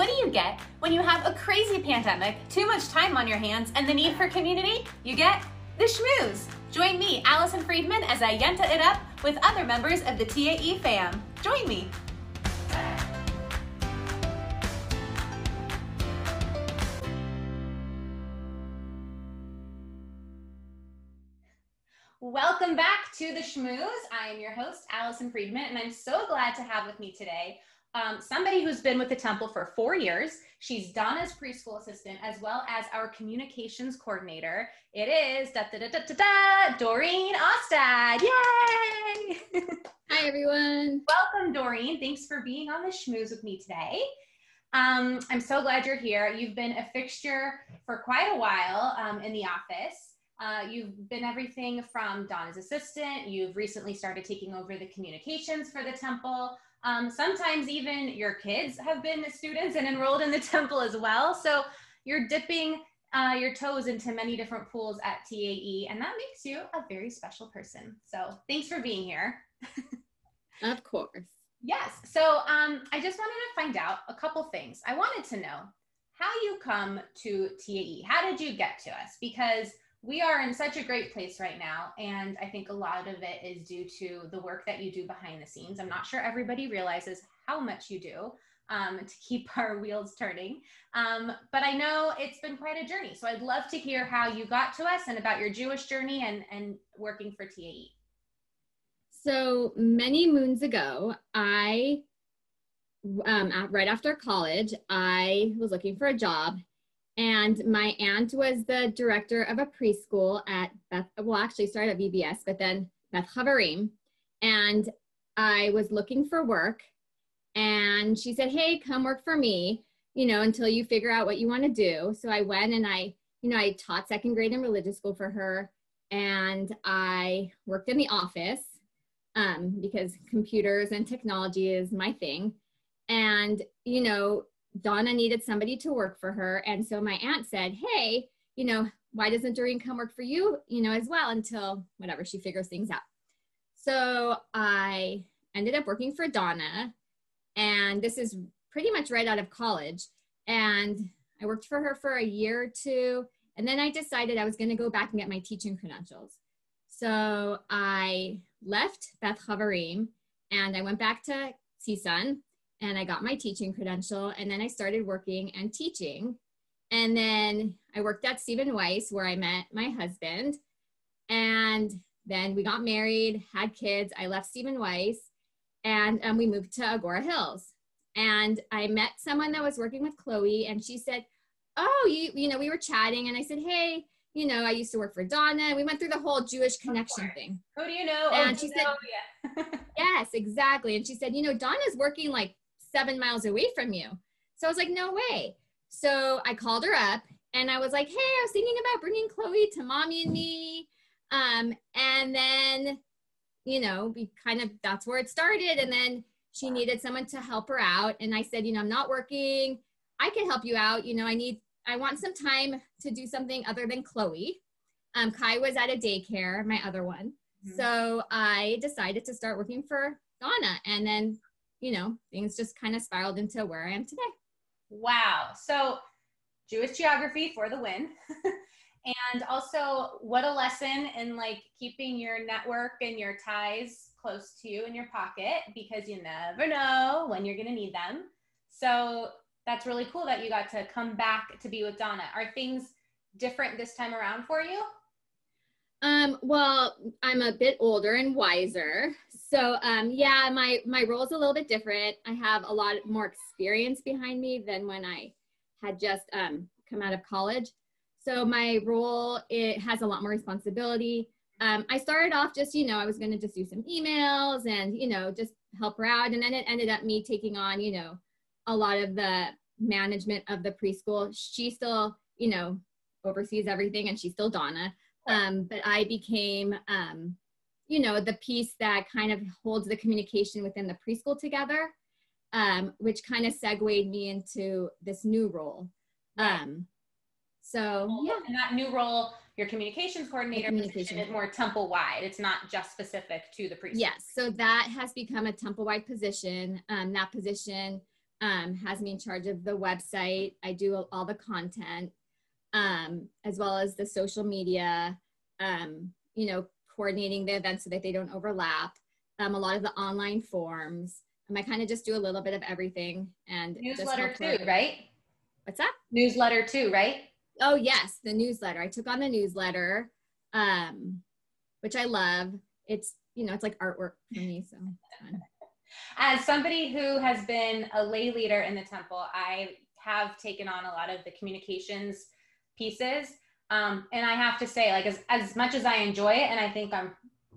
What do you get when you have a crazy pandemic, too much time on your hands, and the need for community? You get the schmooze. Join me, Alison Friedman, as I yenta it up with other members of the TAE fam. Join me. Welcome back to the Schmooze. I am your host, Alison Friedman, and I'm so glad to have with me today um, somebody who's been with the temple for four years. She's Donna's preschool assistant as well as our communications coordinator. It is da da da da da, da Doreen Austad. Yay! Hi everyone. Welcome, Doreen. Thanks for being on the Schmooze with me today. Um, I'm so glad you're here. You've been a fixture for quite a while um, in the office. Uh, you've been everything from Donna's assistant. You've recently started taking over the communications for the temple. Um, sometimes even your kids have been students and enrolled in the temple as well. So you're dipping uh, your toes into many different pools at TAE, and that makes you a very special person. So thanks for being here. of course. Yes. So um, I just wanted to find out a couple things. I wanted to know how you come to TAE. How did you get to us? Because we are in such a great place right now. And I think a lot of it is due to the work that you do behind the scenes. I'm not sure everybody realizes how much you do um, to keep our wheels turning. Um, but I know it's been quite a journey. So I'd love to hear how you got to us and about your Jewish journey and, and working for TAE. So many moons ago, I, um, right after college, I was looking for a job and my aunt was the director of a preschool at Beth, well, actually started at VBS, but then Beth Haverim. And I was looking for work. And she said, Hey, come work for me, you know, until you figure out what you want to do. So I went and I, you know, I taught second grade in religious school for her. And I worked in the office um, because computers and technology is my thing. And, you know, Donna needed somebody to work for her. And so my aunt said, Hey, you know, why doesn't Doreen come work for you, you know, as well until whatever she figures things out. So I ended up working for Donna. And this is pretty much right out of college. And I worked for her for a year or two. And then I decided I was going to go back and get my teaching credentials. So I left Beth Haverim and I went back to CSUN and I got my teaching credential and then I started working and teaching. And then I worked at Stephen Wise where I met my husband. And then we got married, had kids. I left Stephen Wise and um, we moved to Agoura Hills. And I met someone that was working with Chloe and she said, Oh, you, you know, we were chatting and I said, Hey, you know, I used to work for Donna. We went through the whole Jewish connection thing. Who do you know? And oh, she said, yeah. yes, exactly. And she said, you know, Donna's working like seven miles away from you. So I was like, no way. So I called her up and I was like, hey, I was thinking about bringing Chloe to mommy and me. Um, and then, you know, we kind of, that's where it started. And then she needed someone to help her out. And I said, you know, I'm not working. I can help you out. You know, I need, I want some time to do something other than Chloe. Um, Kai was at a daycare, my other one. Mm-hmm. So I decided to start working for Donna. And then you know, things just kind of spiraled into where I am today. Wow. So, Jewish geography for the win. and also, what a lesson in like keeping your network and your ties close to you in your pocket because you never know when you're going to need them. So, that's really cool that you got to come back to be with Donna. Are things different this time around for you? Um, well, I'm a bit older and wiser. So um, yeah, my my role is a little bit different. I have a lot more experience behind me than when I had just um, come out of college. So my role it has a lot more responsibility. Um, I started off just you know I was going to just do some emails and you know just help her out, and then it ended up me taking on you know a lot of the management of the preschool. She still you know oversees everything, and she's still Donna. Um, but I became, um, you know, the piece that kind of holds the communication within the preschool together, um, which kind of segued me into this new role. Um, so yeah, and that new role, your communications coordinator communication. is more temple wide. It's not just specific to the preschool. Yes, so that has become a temple wide position. Um, that position um, has me in charge of the website. I do all the content, um, as well as the social media, um, you know, coordinating the events so that they don't overlap, um, a lot of the online forms. Um, I kind of just do a little bit of everything and newsletter too, right? What's that? Newsletter too, right? Oh yes, the newsletter. I took on the newsletter, um, which I love. It's you know, it's like artwork for me, so As somebody who has been a lay leader in the temple, I have taken on a lot of the communications pieces. Um, and I have to say, like, as, as much as I enjoy it and I think I'm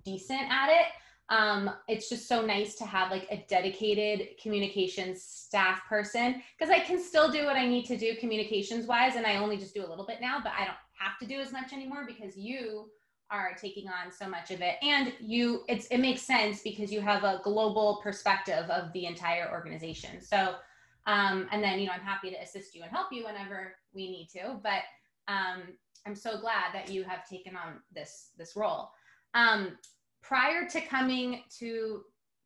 decent at it, um, it's just so nice to have like a dedicated communications staff person because I can still do what I need to do communications wise. And I only just do a little bit now, but I don't have to do as much anymore because you are taking on so much of it and you it's it makes sense because you have a global perspective of the entire organization so um, and then you know i'm happy to assist you and help you whenever we need to but um, i'm so glad that you have taken on this this role um, prior to coming to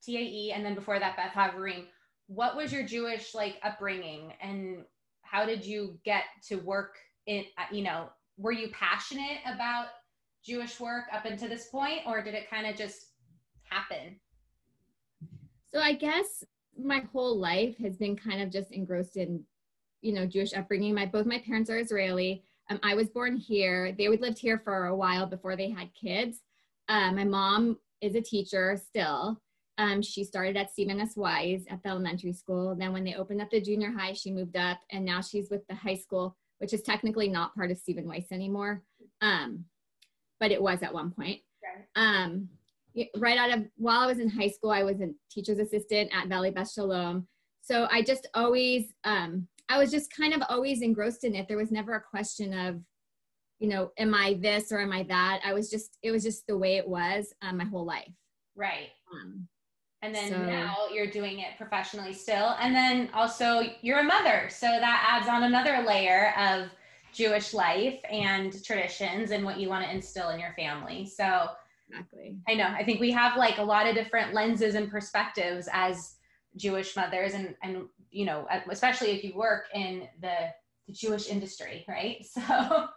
tae and then before that beth haverim what was your jewish like upbringing and how did you get to work in you know were you passionate about Jewish work up until this point, or did it kind of just happen? So I guess my whole life has been kind of just engrossed in, you know, Jewish upbringing. My both my parents are Israeli. Um, I was born here. They would lived here for a while before they had kids. Uh, my mom is a teacher still. Um, she started at Stephen S. Wise at the elementary school. Then when they opened up the junior high, she moved up, and now she's with the high school, which is technically not part of Stephen Wise anymore. Um, but it was at one point. Right. Um, right out of while I was in high school, I was a teacher's assistant at Valley Beth Shalom. So I just always, um, I was just kind of always engrossed in it. There was never a question of, you know, am I this or am I that? I was just, it was just the way it was um, my whole life. Right. Um, and then so, now you're doing it professionally still. And then also you're a mother. So that adds on another layer of Jewish life and traditions and what you want to instill in your family. So exactly. I know. I think we have like a lot of different lenses and perspectives as Jewish mothers and and you know, especially if you work in the, the Jewish industry, right? So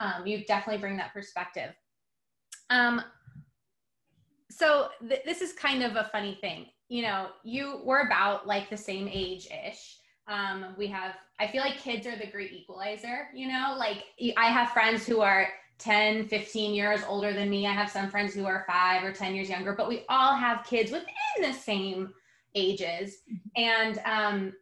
um, you definitely bring that perspective. Um, so th- this is kind of a funny thing. You know, you were about like the same age ish. Um, we have, I feel like kids are the great equalizer, you know, like I have friends who are 10, 15 years older than me. I have some friends who are five or 10 years younger, but we all have kids within the same ages. Mm-hmm. And, um,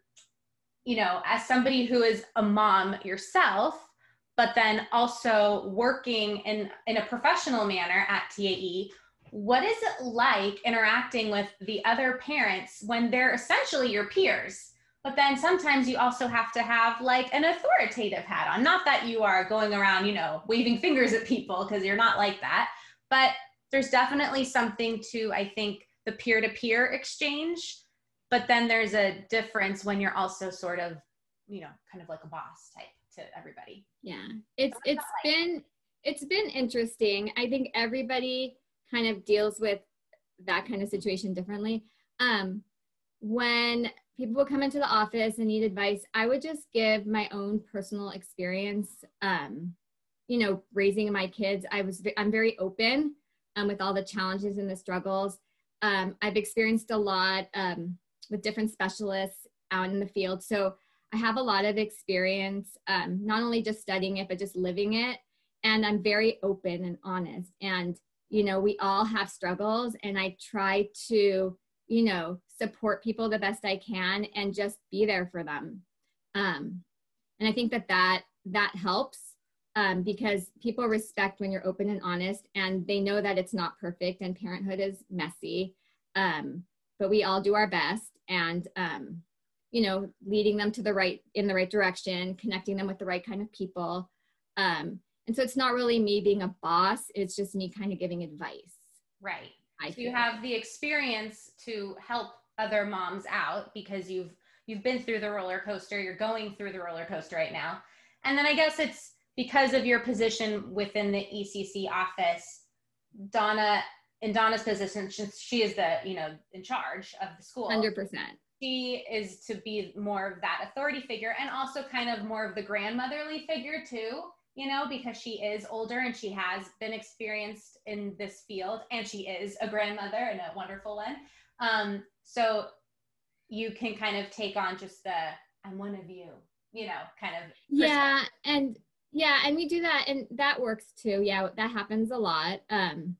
you know, as somebody who is a mom yourself, but then also working in, in a professional manner at TAE, what is it like interacting with the other parents when they're essentially your peers? but then sometimes you also have to have like an authoritative hat on not that you are going around you know waving fingers at people because you're not like that but there's definitely something to i think the peer-to-peer exchange but then there's a difference when you're also sort of you know kind of like a boss type to everybody yeah it's it's been it's been interesting i think everybody kind of deals with that kind of situation differently um when people would come into the office and need advice, I would just give my own personal experience. Um, you know, raising my kids, I was I'm very open um, with all the challenges and the struggles. Um, I've experienced a lot um, with different specialists out in the field, so I have a lot of experience, um, not only just studying it but just living it. And I'm very open and honest. And you know, we all have struggles, and I try to you know support people the best i can and just be there for them um, and i think that that that helps um, because people respect when you're open and honest and they know that it's not perfect and parenthood is messy. Um, but we all do our best and um, you know leading them to the right in the right direction connecting them with the right kind of people. Um, and so it's not really me being a boss it's just me kind of giving advice right. I so you have the experience to help other moms out because you've you've been through the roller coaster, you're going through the roller coaster right now. And then I guess it's because of your position within the ECC office, Donna in Donna's position, she is the, you know, in charge of the school. 100%. she is to be more of that authority figure and also kind of more of the grandmotherly figure too you know because she is older and she has been experienced in this field and she is a grandmother and a wonderful one um, so you can kind of take on just the i'm one of you you know kind of yeah and yeah and we do that and that works too. Yeah that happens a lot. Um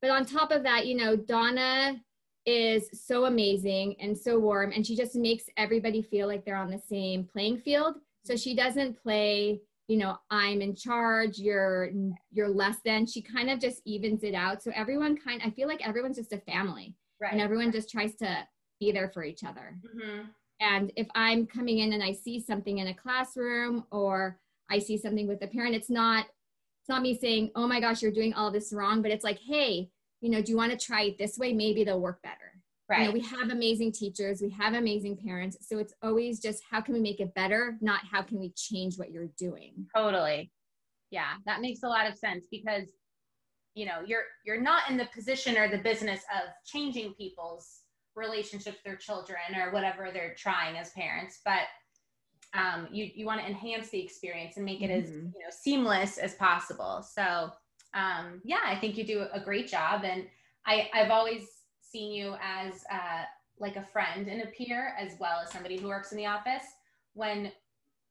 but on top of that you know donna is so amazing and so warm and she just makes everybody feel like they're on the same playing field. So she doesn't play you know i'm in charge you're you're less than. She kind of just evens it out. So everyone kind i feel like everyone's just a family. Right. and everyone just tries to be there for each other. Mm-hmm. and if i'm coming in and i see something in a classroom or i see something with a parent it's not it's not me saying oh my gosh you're doing all this wrong but it's like hey you know, do you want to try it this way? Maybe they'll work better. Right. You know, we have amazing teachers, we have amazing parents. So it's always just how can we make it better, not how can we change what you're doing. Totally. Yeah, that makes a lot of sense because you know, you're you're not in the position or the business of changing people's relationships with their children or whatever they're trying as parents, but um, you you want to enhance the experience and make it mm-hmm. as you know seamless as possible. So um, yeah, I think you do a great job. And I, I've always seen you as uh, like a friend and a peer, as well as somebody who works in the office. When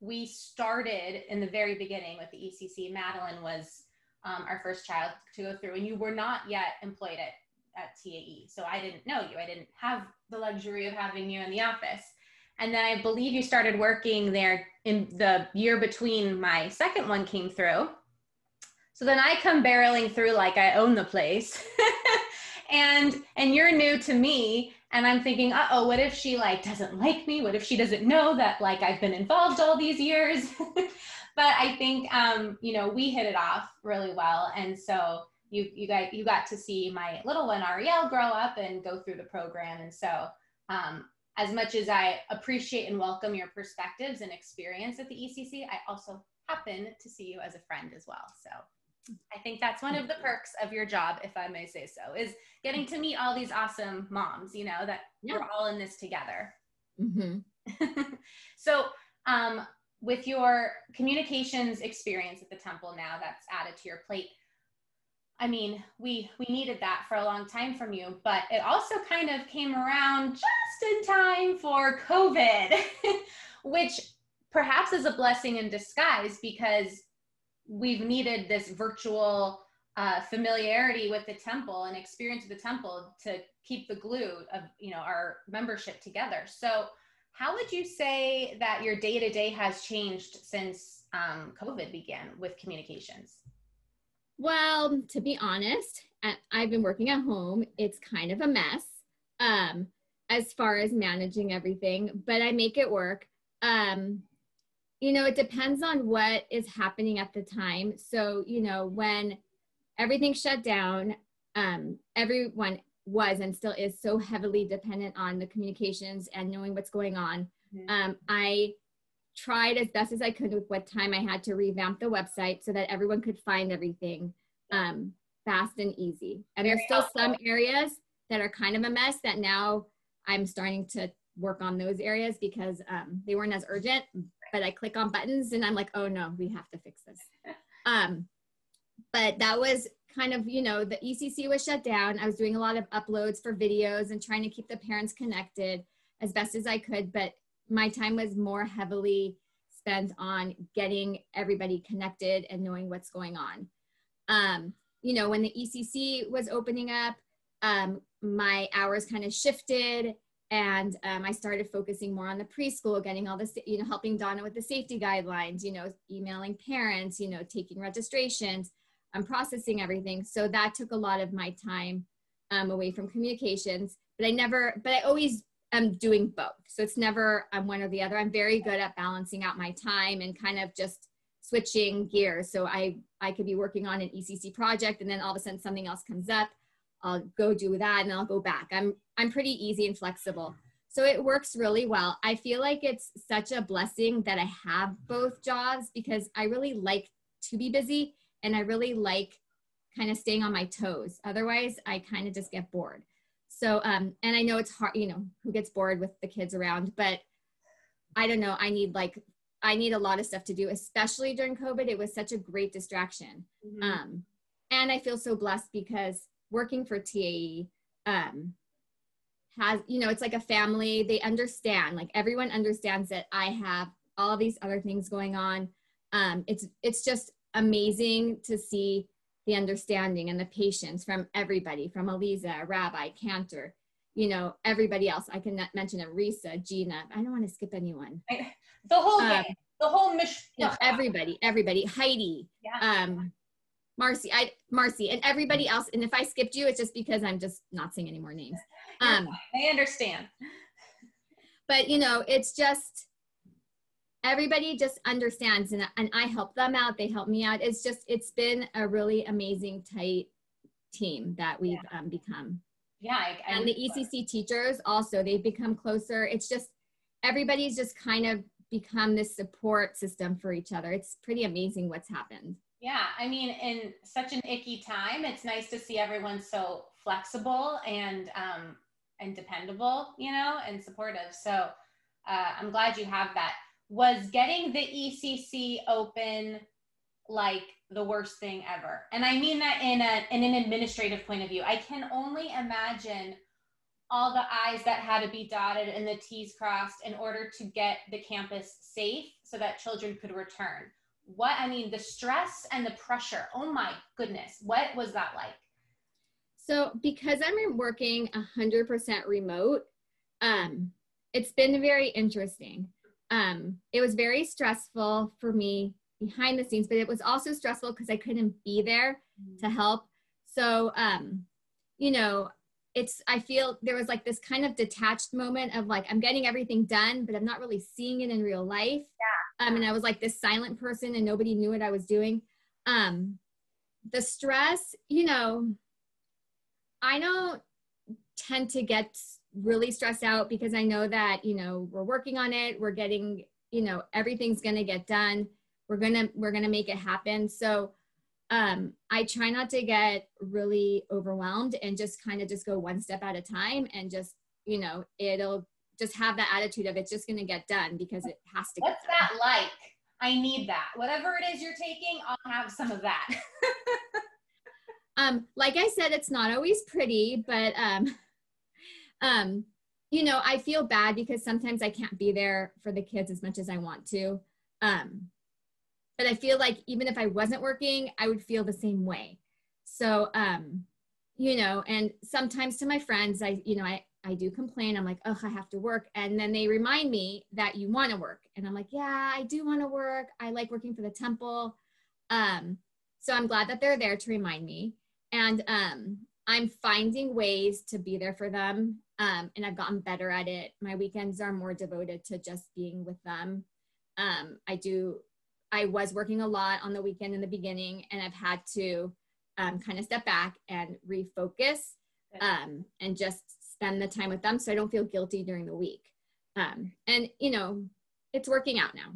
we started in the very beginning with the ECC, Madeline was um, our first child to go through, and you were not yet employed at, at TAE. So I didn't know you. I didn't have the luxury of having you in the office. And then I believe you started working there in the year between my second one came through. So then I come barreling through like I own the place. and and you're new to me and I'm thinking, "Uh-oh, what if she like doesn't like me? What if she doesn't know that like I've been involved all these years?" but I think um, you know, we hit it off really well and so you you got you got to see my little one Ariel grow up and go through the program and so um, as much as I appreciate and welcome your perspectives and experience at the ECC, I also happen to see you as a friend as well. So I think that's one of the perks of your job, if I may say so, is getting to meet all these awesome moms, you know, that yeah. we're all in this together. Mm-hmm. so, um, with your communications experience at the temple now that's added to your plate, I mean, we we needed that for a long time from you, but it also kind of came around just in time for COVID, which perhaps is a blessing in disguise because we've needed this virtual uh, familiarity with the temple and experience of the temple to keep the glue of you know our membership together. So how would you say that your day to day has changed since um, covid began with communications well to be honest i've been working at home it's kind of a mess um, as far as managing everything but i make it work um, you know, it depends on what is happening at the time. So, you know, when everything shut down, um, everyone was and still is so heavily dependent on the communications and knowing what's going on. Mm-hmm. Um, I tried as best as I could with what time I had to revamp the website so that everyone could find everything um, fast and easy. And Very there's still helpful. some areas that are kind of a mess that now I'm starting to work on those areas because um, they weren't as urgent, but I click on buttons and I'm like, oh no, we have to fix this. Um, but that was kind of, you know, the ECC was shut down. I was doing a lot of uploads for videos and trying to keep the parents connected as best as I could. But my time was more heavily spent on getting everybody connected and knowing what's going on. Um, you know, when the ECC was opening up, um, my hours kind of shifted and um, i started focusing more on the preschool getting all this you know helping donna with the safety guidelines you know emailing parents you know taking registrations i'm um, processing everything so that took a lot of my time um, away from communications but i never but i always am doing both so it's never i'm one or the other i'm very good at balancing out my time and kind of just switching gears so i i could be working on an ecc project and then all of a sudden something else comes up I'll go do that and I'll go back. I'm I'm pretty easy and flexible. So it works really well. I feel like it's such a blessing that I have both jobs because I really like to be busy and I really like kind of staying on my toes. Otherwise, I kind of just get bored. So, um, and I know it's hard, you know, who gets bored with the kids around, but I don't know. I need like, I need a lot of stuff to do, especially during COVID. It was such a great distraction. Mm-hmm. Um, and I feel so blessed because working for TAE, um, has, you know, it's like a family. They understand, like everyone understands that I have all these other things going on. Um, it's, it's just amazing to see the understanding and the patience from everybody, from Eliza, Rabbi, Cantor, you know, everybody else. I can mention Arisa, Gina. I don't want to skip anyone. The whole um, the whole mission. No, everybody, everybody. Heidi, yeah. um, Marcy, I Marcy, and everybody else. And if I skipped you, it's just because I'm just not saying any more names. Um, I understand. But you know, it's just everybody just understands and, and i help them out they help me out. It's just it's been a really amazing tight team that we've yeah. um, become. Yeah I, I and the ecc teachers also they've become closer. It's just everybody's just kind of become this support system for each other. It's pretty amazing what's happened. Yeah i mean in such an icky time it's nice to see everyone so flexible and um and dependable you know and supportive. So uh, i'm glad you have that was getting the ECC open like the worst thing ever. And I mean that in, a, in an administrative point of view. I can only imagine all the I's that had to be dotted and the T's crossed in order to get the campus safe so that children could return. What, I mean, the stress and the pressure, oh my goodness, what was that like? So, because I'm working 100% remote, um, it's been very interesting um, it was very stressful for me behind the scenes, but it was also stressful because I couldn't be there to mm-hmm. help. So, um, you know, it's, I feel there was like this kind of detached moment of like, I'm getting everything done, but I'm not really seeing it in real life. Yeah. Um, and I was like this silent person and nobody knew what I was doing. Um, the stress, you know, I don't tend to get really stressed out because I know that, you know, we're working on it, we're getting, you know, everything's going to get done. We're going to we're going to make it happen. So um I try not to get really overwhelmed and just kind of just go one step at a time and just, you know, it'll just have that attitude of it's just going to get done because it has to What's that like? I need that. Whatever it is you're taking, I'll have some of that. um like I said it's not always pretty, but um um, you know, I feel bad because sometimes I can't be there for the kids as much as I want to. Um, but I feel like even if I wasn't working, I would feel the same way. So, um, you know, and sometimes to my friends, I, you know, I, I do complain. I'm like, oh, I have to work. And then they remind me that you want to work. And I'm like, yeah, I do want to work. I like working for the temple. Um, so I'm glad that they're there to remind me. And um, I'm finding ways to be there for them um, and I've gotten better at it. My weekends are more devoted to just being with them. Um, I do, I was working a lot on the weekend in the beginning, and I've had to um, kind of step back and refocus um, and just spend the time with them so I don't feel guilty during the week. Um, and, you know, it's working out now.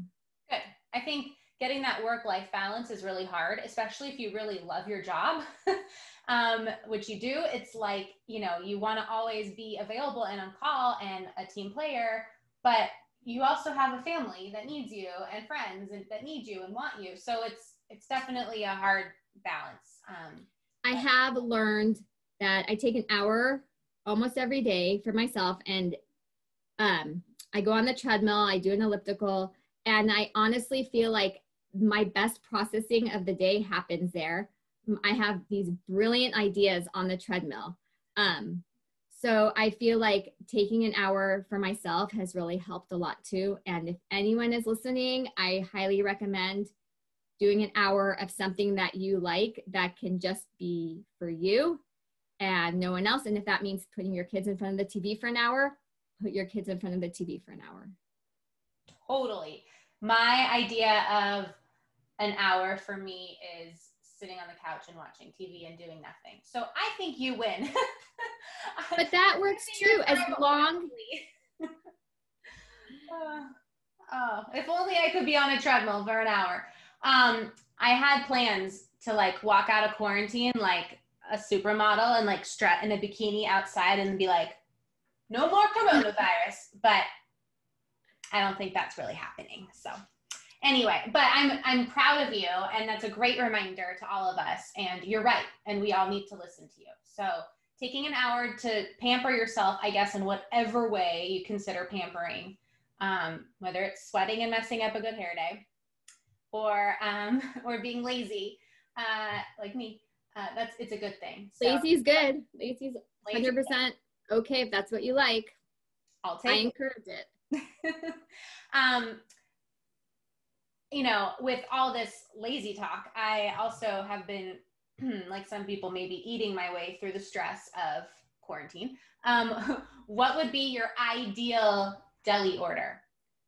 Good. I think getting that work life balance is really hard, especially if you really love your job. um, which you do, it's like, you know, you want to always be available and on call and a team player, but you also have a family that needs you and friends and, that need you and want you. So it's, it's definitely a hard balance. Um, I have learned that I take an hour almost every day for myself and um, I go on the treadmill, I do an elliptical, and I honestly feel like my best processing of the day happens there. I have these brilliant ideas on the treadmill. Um, so I feel like taking an hour for myself has really helped a lot too. And if anyone is listening, I highly recommend doing an hour of something that you like that can just be for you and no one else. And if that means putting your kids in front of the TV for an hour, put your kids in front of the TV for an hour. Totally. My idea of an hour for me is sitting on the couch and watching TV and doing nothing. So I think you win. but that works too, as long. uh, oh, if only I could be on a treadmill for an hour. Um, I had plans to like walk out of quarantine like a supermodel and like strut in a bikini outside and be like, no more coronavirus. but I don't think that's really happening. So anyway, but I'm I'm proud of you, and that's a great reminder to all of us. And you're right, and we all need to listen to you. So taking an hour to pamper yourself, I guess, in whatever way you consider pampering, um, whether it's sweating and messing up a good hair day, or um, or being lazy, uh, like me. Uh, that's it's a good thing. So, Lazy's good. Lazy's hundred percent okay if that's what you like. I'll take. I it. encourage it. um, you know, with all this lazy talk, I also have been like some people maybe eating my way through the stress of quarantine. Um, what would be your ideal deli order?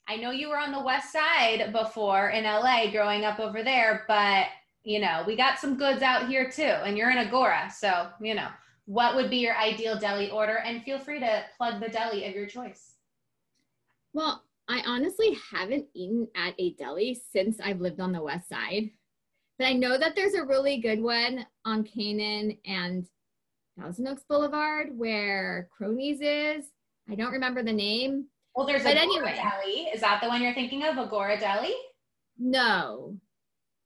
I know you were on the west side before in LA growing up over there, but you know, we got some goods out here too, and you're in Agoura. So, you know, what would be your ideal deli order? And feel free to plug the deli of your choice. Well, I honestly haven't eaten at a deli since I've lived on the west side. But I know that there's a really good one on Kanan and Thousand Oaks Boulevard where Cronies is. I don't remember the name. Well, there's but Agoura anyway. Deli. Is that the one you're thinking of? Agoura Deli? No.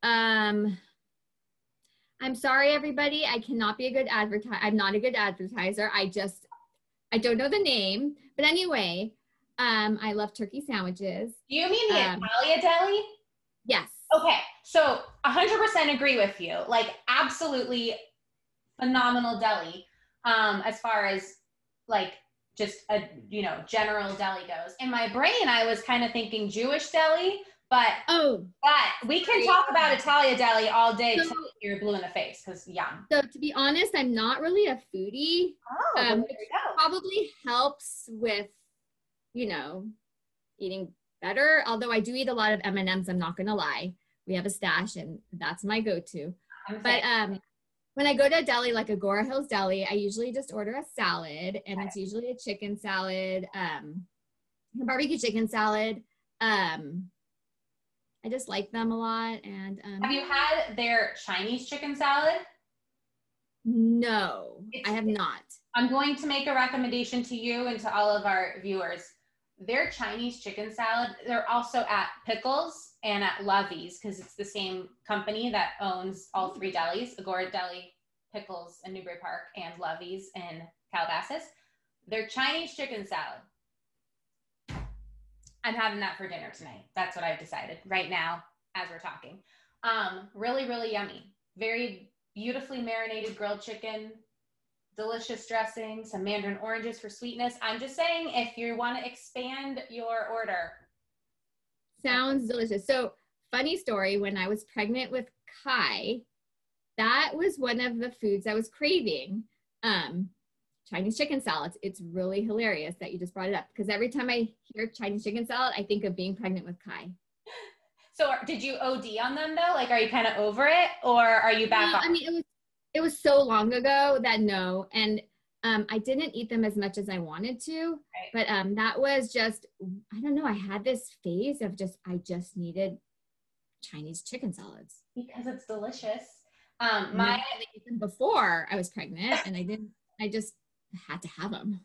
Um, I'm sorry, everybody. I cannot be a good advertiser. I'm not a good advertiser. I just, I don't know the name. But anyway, um, I love turkey sandwiches. Do you mean the um, Italia Deli? Yes. Okay. So 100% agree with you. Like, absolutely phenomenal deli um, as far as like just a, you know, general deli goes. In my brain, I was kind of thinking Jewish deli but oh, but we can talk about Italia Deli all day so, you're blue in the face because yum. So to be honest, I'm not really a foodie. Oh, um, which probably helps with, you know, eating better. Although I do eat a lot of M and M's. I'm not gonna lie. We have a stash, and that's my go-to. But um, when I go to a deli like Agoura Hills Deli, I usually just order a salad, and okay. it's usually a chicken salad, um, a barbecue chicken salad. Um, I just like them a lot. And um, have you had their Chinese chicken salad? No, it's, I have not. I'm going to make a recommendation to you and to all of our viewers. Their Chinese chicken salad, they're also at Pickles and at Lovi's because it's the same company that owns all three delis Agoura Deli, Pickles in Newbury Park, and Lovi's in Calabasas. Their Chinese chicken salad I'm having that for dinner tonight. That's what I've decided right now as we're talking. Um, really, really yummy. Very beautifully marinated grilled chicken, delicious dressing, some mandarin oranges for sweetness. I'm just saying, if you want to expand your order. Sounds delicious. So, funny story when I was pregnant with Kai, that was one of the foods I was craving. Um, Chinese chicken salads. It's really hilarious that you just brought it up because every time I hear Chinese chicken salad, I think of being pregnant with Kai. So did you OD on them though? Like, are you kind of over it or are you back? No, I mean, it was, it was so long ago that no. And um, I didn't eat them as much as I wanted to, right. but um, that was just, I don't know. I had this phase of just, I just needed Chinese chicken salads because it's delicious. Um, my I ate them before I was pregnant and I didn't, I just had to have them.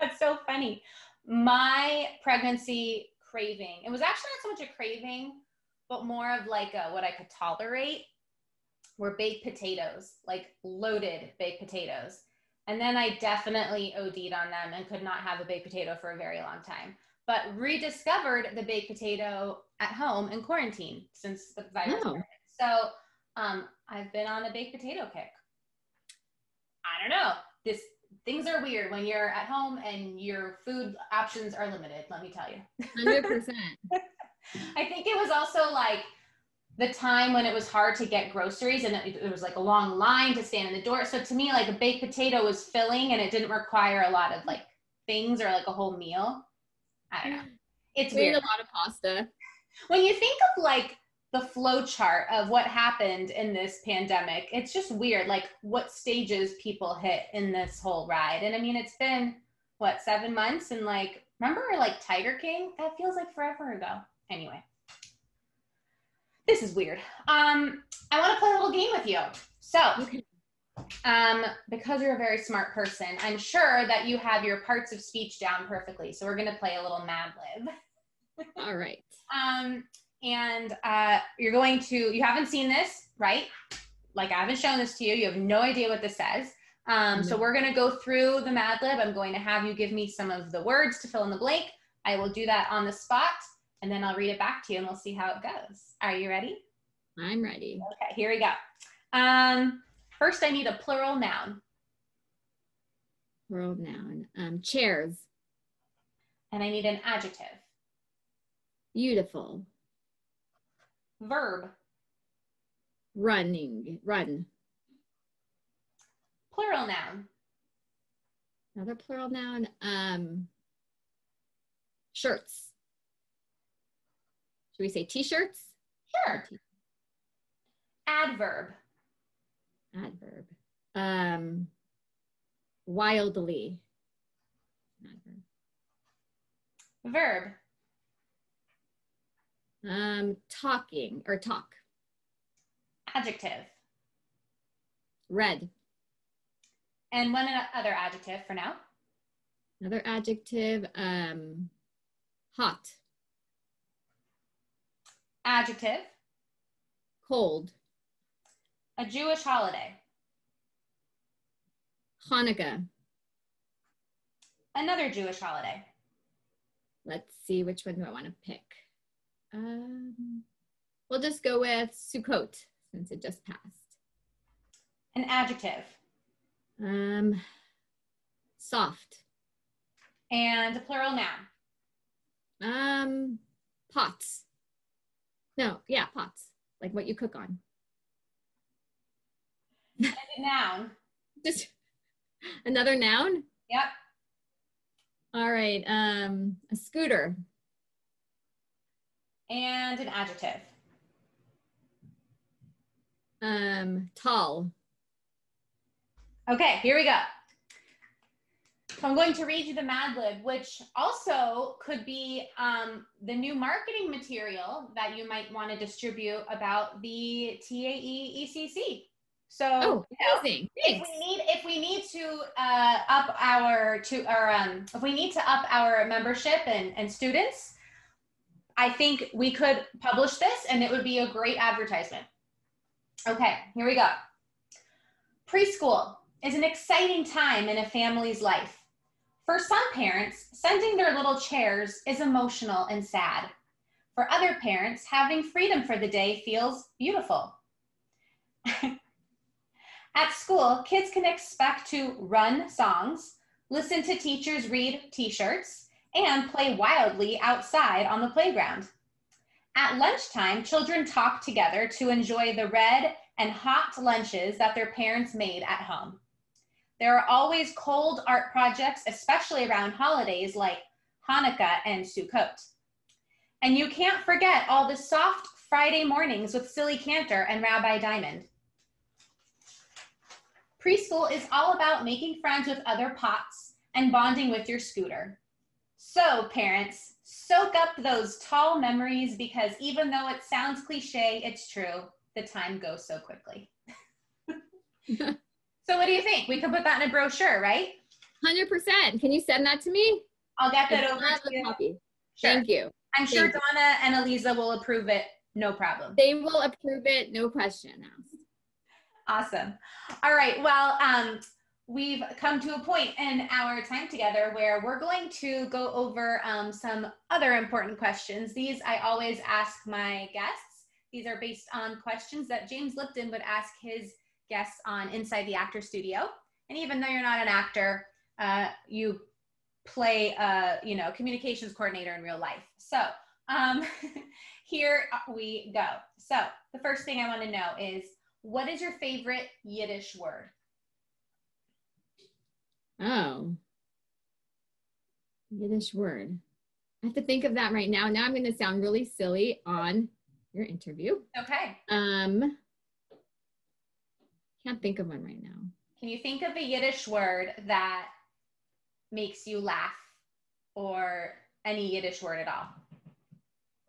That's so funny. My pregnancy craving, it was actually not so much a craving, but more of like a, what I could tolerate were baked potatoes, like loaded baked potatoes. And then I definitely OD'd on them and could not have a baked potato for a very long time. But rediscovered the baked potato at home in quarantine since the virus oh. So um, I've been on a baked potato kick. I don't know. This things are weird when you're at home and your food options are limited, let me tell you. 100%. I think it was also like the time when it was hard to get groceries and it, it, was like a long line to stand in the door. So to me, like a baked potato was filling and it didn't require a lot of like things or like a whole meal. I don't know. It's we weird. a lot of pasta. When you think of like the flow chart of what happened in this pandemic. It's just weird, like what stages people hit in this whole ride. And I mean, it's been what seven months, and like remember like Tiger King? That feels like forever ago. Anyway, this is weird. Um, I want to play a little game with you. So, um, because you're a very smart person, I'm sure that you have your parts of speech down perfectly. So we're going to play a little Mad Lib. All right. Um, and uh, you're going to, you haven't seen this, right? Like I haven't shown this to you. You have no idea what this says. Um, So we're going to go through the Mad Lib. I'm going to have you give me some of the words to fill in the blank. I will do that on the spot and then I'll read it back to you and we'll see how it goes. Are you ready? I'm ready. Okay, here we go. Um, first, I need a plural noun Plural noun. Um, chairs. and I need an adjective. Beautiful. Verb, Running. Run. plural noun, Another plural noun. Um, shirts. Should we say t-shirts? sure. Adverb, Adverb. Um, wildly. Adverb. verb, Um, talking or talk. adjective, Red. and one other adjective for now. Another adjective. Um, hot. Adjective, Cold. a Jewish holiday. Hanukkah. Another Jewish holiday. Let's see which one do I want to pick. Um, we'll just go with Sukkot since it just passed. An adjective Um, soft. and a plural noun. Um, pots. No, yeah, pots. Like what you cook on. And a noun. Just another noun. Yep. All right. Um, a scooter. And an adjective. Um, tall. Okay, here we go. So I'm going to read you the Mad Lib, which also could be um, the new marketing material that you might want to distribute about the TAE ECC. So Oh, you know, amazing. if we need if we need to uh, up our to or um, if we need to up our membership and, and students, I think we could publish this and it would be a great advertisement. Okay, here we go. Preschool is an exciting time in a family's life. For some parents, sending their little chairs is emotional and sad. For other parents, having freedom for the day feels beautiful. At school, kids can expect to run songs, listen to teachers read t shirts, and play wildly outside on the playground. At lunchtime, children talk together to enjoy the red and hot lunches that their parents made at home. There are always cold art projects, especially around holidays like Hanukkah and Sukkot. And you can't forget all the soft Friday mornings with Silly Cantor and Rabbi Diamond. Preschool is all about making friends with other pots and bonding with your scooter. So, parents, soak up those tall memories because even though it sounds cliche, it's true. The time goes so quickly. so, what do you think? We could put that in a brochure, right? 100%. Can you send that to me? I'll get that over to you. copy. Sure. Thank you. I'm sure Thank you. Donna and Eliza will approve it, no problem. They will approve it, no question asked. Awesome. All right. Well, um, we've come to a point in our time together where we're going to go over um, some other important questions. These I always ask my guests. These are based on questions that James Lipton would ask his guests on Inside the Actor Studio. And even though you're not an actor, uh, you play a you know communications coordinator in real life. So um, here we go. So the first thing I want to know is what is your favorite Yiddish word? Oh. Yiddish word. I have to think of that right now. Now I'm going to sound really silly on your interview. Okay. Um, can't think of one right now. Can you think of a Yiddish word that makes you laugh or any Yiddish word at all?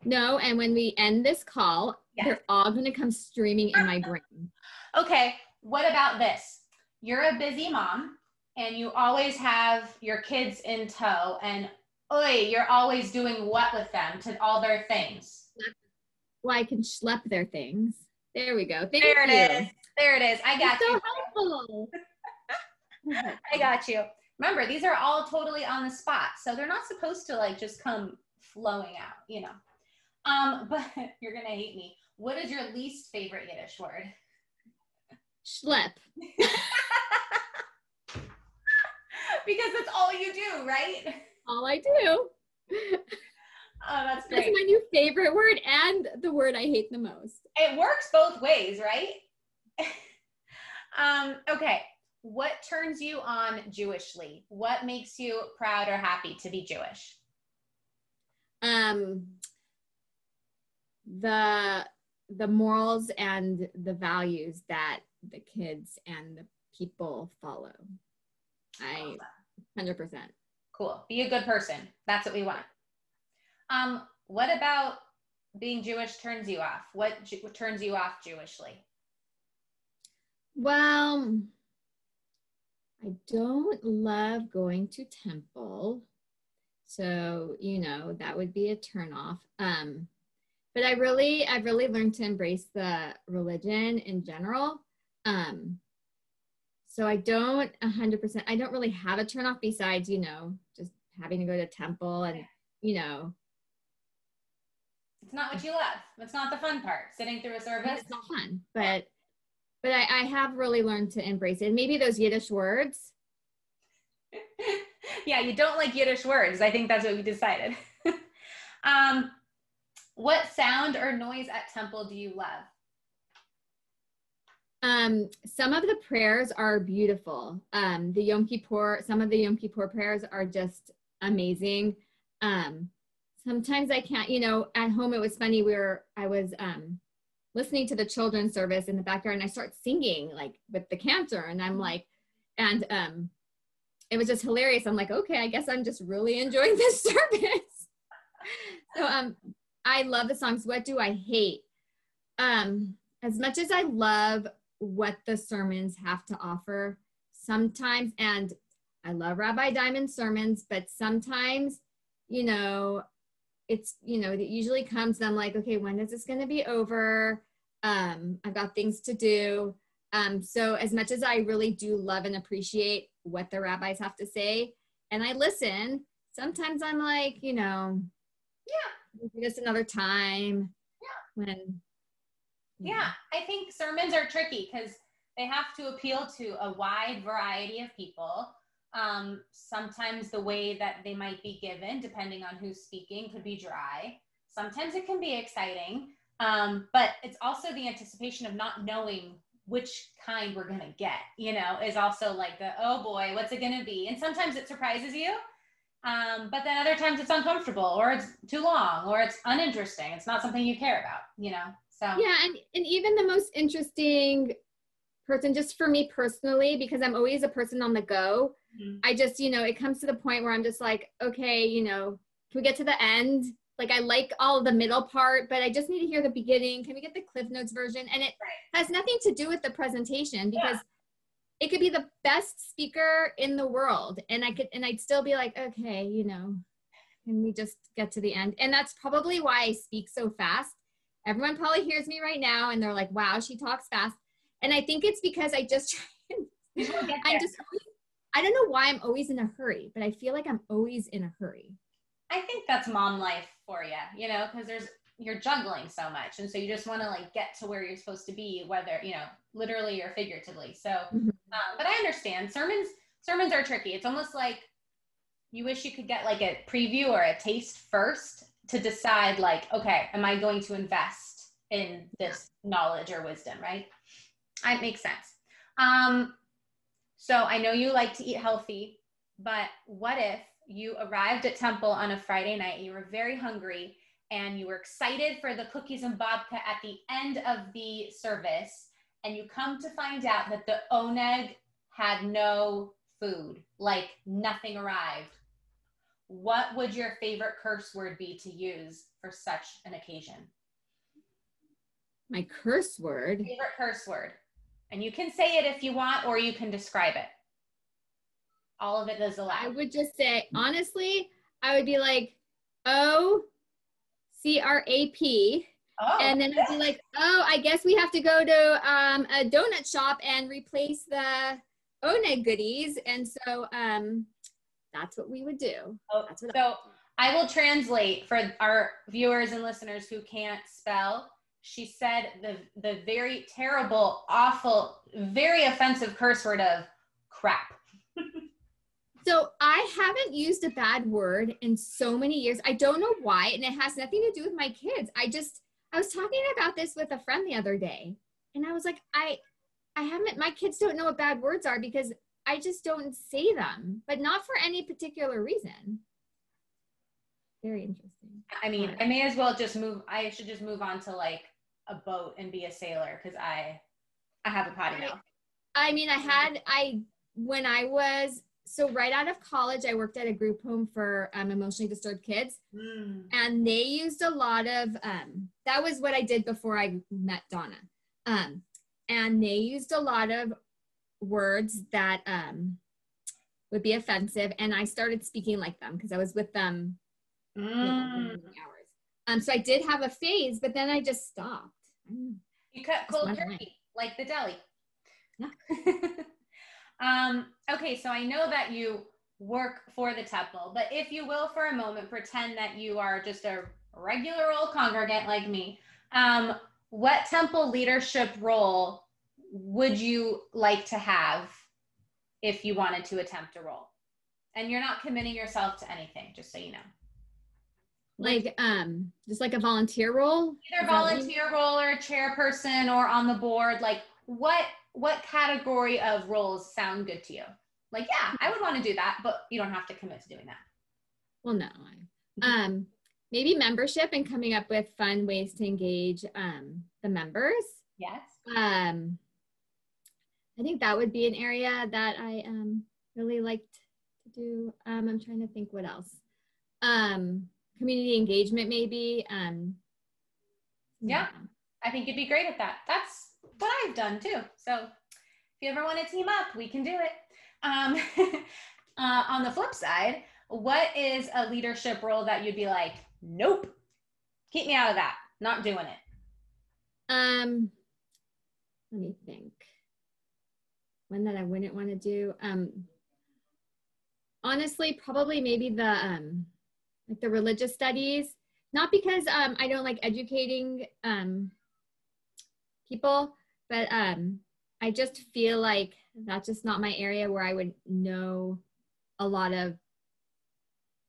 No, and when we end this call, Yes. they're all going to come streaming in my brain. Okay. What about this? you're a busy mom and you always have your kids in tow and oi, you're always doing what with them to all their things? Well, I can schlep their things. There we go. Thank there you. it is. There it is. I got That's you. so helpful. I got you. Remember, these are all totally on the spot. So they're not supposed to like just come flowing out, you know. Um, but you're gonna hate me. What is your least favorite Yiddish word? Schlep. because that's all you do, right? All I do. Oh, that's That's great. my new favorite word and the word I hate the most. It works both ways, right? um, okay. What turns you on Jewishly? What makes you proud or happy to be Jewish? Um, the the morals and the values that the kids and the people follow. I hundred percent. Cool. Be a good person. That's what we want. Um, what about being Jewish turns you off? What, what turns you off Jewishly? Well, I don't love going to temple. So, you know, that would be a turnoff. Um, but I really, I've really learned to embrace the religion in general. Um, so I don't a hundred percent, I don't really have a turnoff besides, you know, just having to go to temple and, you know, It's not what you love. It's not the fun part. Sitting through a service. it's not fun, but, but I, I have really learned to embrace it. And maybe those Yiddish words, yeah, you don't like Yiddish words. I think that's what we decided. um, what sound or noise at temple do you love? Um, some of the prayers are beautiful. Um, the Yom Kippur, some of the Yom Kippur prayers are just amazing. Um, sometimes I can't, you know, at home it was funny. We were, I was um, listening to the children's service in the backyard and I start singing like with the cantor and I'm like, and um, it was just hilarious. I'm like, okay, I guess I'm just really enjoying this service. so um, I love the songs. What do I hate? Um, as much as I love what the sermons have to offer sometimes and i love rabbi diamond's sermons but sometimes you know it's you know it usually comes and i'm like okay when is this going to be over um i've got things to do um so as much as i really do love and appreciate what the rabbis have to say and i listen sometimes i'm like you know Yeah. maybe just another time yeah when Yeah, I think sermons are tricky because they have to appeal to a wide variety of people. Um, sometimes the way that they might be given, depending on who's speaking, could be dry. Sometimes it can be exciting, um, but it's also the anticipation of not knowing which kind we're gonna get. You know, is also like the oh boy, what's it gonna be? And sometimes it surprises you, um, but then other times it's uncomfortable, or it's too long, or it's uninteresting. It's not something you care about. You know, so yeah and, and even the most interesting person just for me personally because i'm always a person on the go Mhm. i just you know it comes to the point where i'm just like okay you know can we get to the end? Like i like all the middle part but i just need to hear the beginning. Can we get the cliff notes version? And it has nothing to do with the presentation because it could be the best speaker in the world. And i could and i'd still be like okay you know can we just get to the end? And that's probably why i speak so fast. Everyone probably hears me right now and they're like wow she talks fast. And i think it's because i just try and You will get i'm just i don't know why i'm always in a hurry but i feel like i'm always in a hurry I think that's mom life for you, you know, because there's you're juggling so much, and so you just want to like get to where you're supposed to be, whether you know, literally or figuratively. So, Mhm. um, but I understand sermons. Sermons are tricky. It's almost like you wish you could get like a preview or a taste first to decide, like, okay, am I going to invest in this knowledge or wisdom, right? It makes sense. Um, so I know you like to eat healthy, but what if you arrived at temple on a Friday night, you were very hungry, and you were excited for the cookies and babka at the end of the service, and you come to find out that the oneg had no food, like nothing arrived. What would your favorite curse word be to use for such an occasion? my curse word Favorite curse word? And you can say it if you want, or you can describe it. All of it is allowed. I would just say, honestly, I would be like, O C R A P. Oh, and then I'd be like, oh, I guess we have to go to um, a donut shop and replace the Oneg goodies. And so um, that's what we would do. oh, That's what so I will translate for our viewers and listeners who can't spell. She said the the very terrible, awful, very offensive curse word of crap. So I haven't used a bad word in so many years. I don't know why, and it has nothing to do with my kids. I just I was talking about this with a friend the other day, and I was like, I I haven't my kids don't know what bad words are because I just don't say them, but not for any particular reason. Very interesting. I mean, I may as well just move. I should just move on to like a boat and be a sailor because I I have a potty mouth. I mean, I had I when I was so right out of college, I worked at a group home for um, emotionally disturbed kids, Mm. and they used a lot of um, that was what I did before I met Donna, um, and they used a lot of words that um, would be offensive, and I started speaking like them because I was with them you know, Mm. hours. Um, so I did have a phase, but then I just stopped. I. You cut cold turkey like the deli. Yeah. um, okay, so I know that you work for the temple, but if you will, for a moment, pretend that you are just a regular old congregant like me. Um, what temple leadership role would you like to have if you wanted to attempt a role? And you're not committing yourself to anything, just so you know. Like um, just like a volunteer role. either Is that what you- volunteer role or chairperson or on the board like what what category of roles sound good to you like yeah i would want to do that but you don't have to commit to doing that Well, no. Um, maybe membership and coming up with fun ways to engage um, the members. yes Um, I think that would be an area that I um, really liked to do. Um, I'm trying to think what else. Um, community engagement, maybe. Um, Yeah. i think you'd be great at that that's what i've done too so if you ever want to team up we can do it um, uh, on the flip side what is a leadership role that you'd be like nope keep me out of that not doing it Um, let me think. One that I wouldn't want to do. Um, honestly, probably maybe the um, like the religious studies. Not because um, I don't like educating um, people, but um, I just feel like that's just not my area where I would know a lot of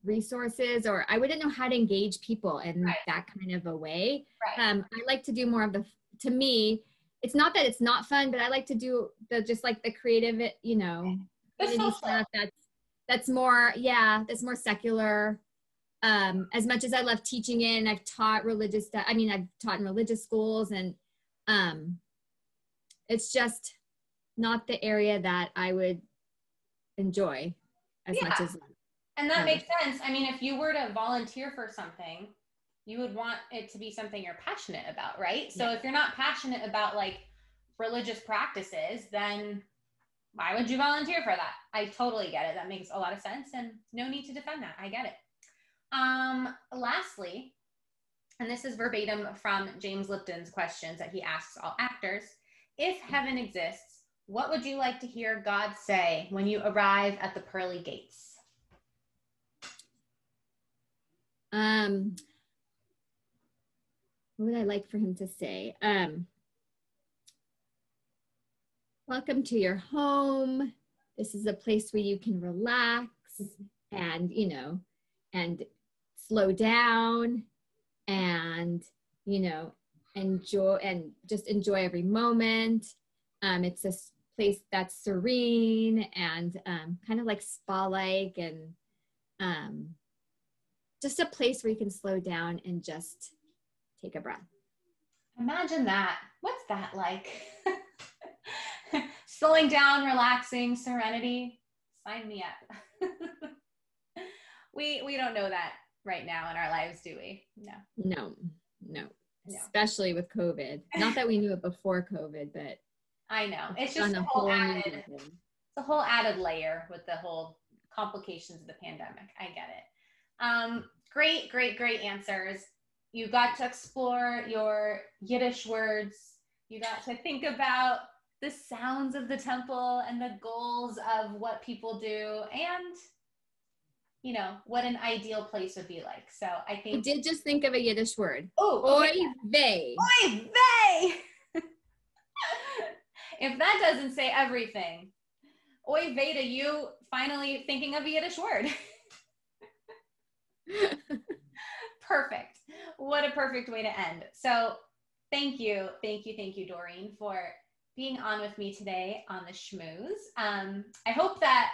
resources or I wouldn't know how to engage people in Right. that kind of a way right um, I like to do more of the, to me, it's not that it's not fun, but I like to do the, just like the creative, you know, The community social. stuff that's, that's more, yeah, that's more secular. Um, as much as I love teaching in, I've taught religious stuff. I mean, I've taught in religious schools and, um, it's just not the area that I would enjoy as much as And that Yeah. makes sense. I mean, if you were to volunteer for something, you would want it to be something you're passionate about, right? So if you're not passionate about like religious practices, then why would you volunteer for that? I totally get it. That makes a lot of sense and no need to defend that. I get it. Um, lastly, and this is verbatim from James Lipton's questions that he asks all actors. If heaven exists, what would you like to hear God say when you arrive at the pearly gates? Um, what would I like for him to say? Um, welcome to your home. This is a place where you can relax and, you know, and slow down and, you know, enjoy and just enjoy every moment. Um, it's a place that's serene and um, kind of like spa like and um, just a place where you can slow down and just take a breath. Imagine that. What's that like? Slowing down, relaxing, serenity. Sign me up. we we don't know that right now in our lives, do we? No. No, no, No. especially with COVID. Not that we knew it before COVID, but I know. It's just a a whole whole added, it's a whole added layer with the whole complications of the pandemic. I get it. Um, great, great, great answers. You got to explore your Yiddish words. You got to think about the sounds of the temple and the goals of what people do and you know what an ideal place would be like. So I I think did just think of a Yiddish word. oh Oy vey. Oy vey! if that doesn't say everything, oy vey to you finally thinking of a Yiddish word. perfect. What a perfect way to end. So thank you, thank you, thank you, Doreen, for being on with me today on the schmooze. Um, I hope that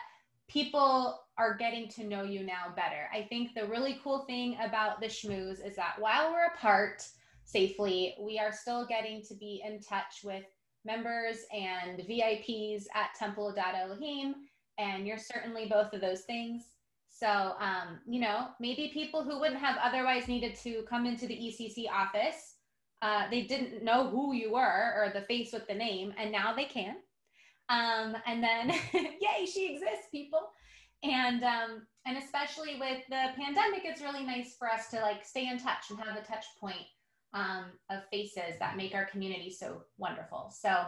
people are getting to know you now better. I think the really cool thing about the schmooze is that while we're apart safely, we are still getting to be in touch with members and VIPs at Temple Adat Elohim, and you're certainly both of those things. So, um, you know, maybe people who wouldn't have otherwise needed to come into the ECC office, uh, they didn't know who you were or the face with the name, and now they can. Um, and then, yay, she exists, people. And um, and especially with the pandemic, it's really nice for us to like stay in touch and have a touch point um, of faces that make our community so wonderful. So,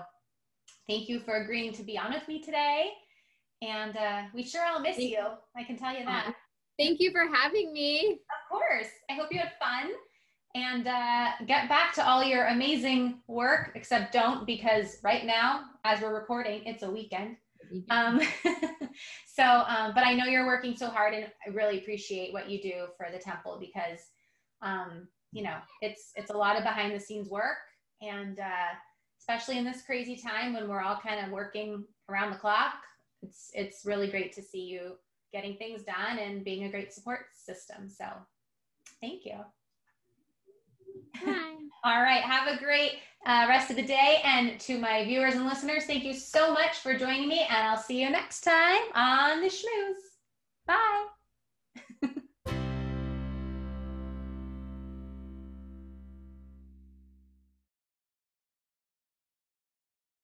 thank you for agreeing to be on with me today. And uh, we sure all miss Thank- you. I can tell you that. Thank you for having me. Of course. I hope you had fun and uh, get back to all your amazing work, except don't because right now, as we're recording, it's a weekend. Um, so, um, but I know you're working so hard and I really appreciate what you do for the temple because, um, you know, it's, it's a lot of behind the scenes work and uh, especially in this crazy time when we're all kind of working around the clock, it's, it's really great to see you getting things done and being a great support system. So thank you. Bye. All right. Have a great uh, rest of the day. And to my viewers and listeners, thank you so much for joining me. And I'll see you next time on the Schmooze. Bye.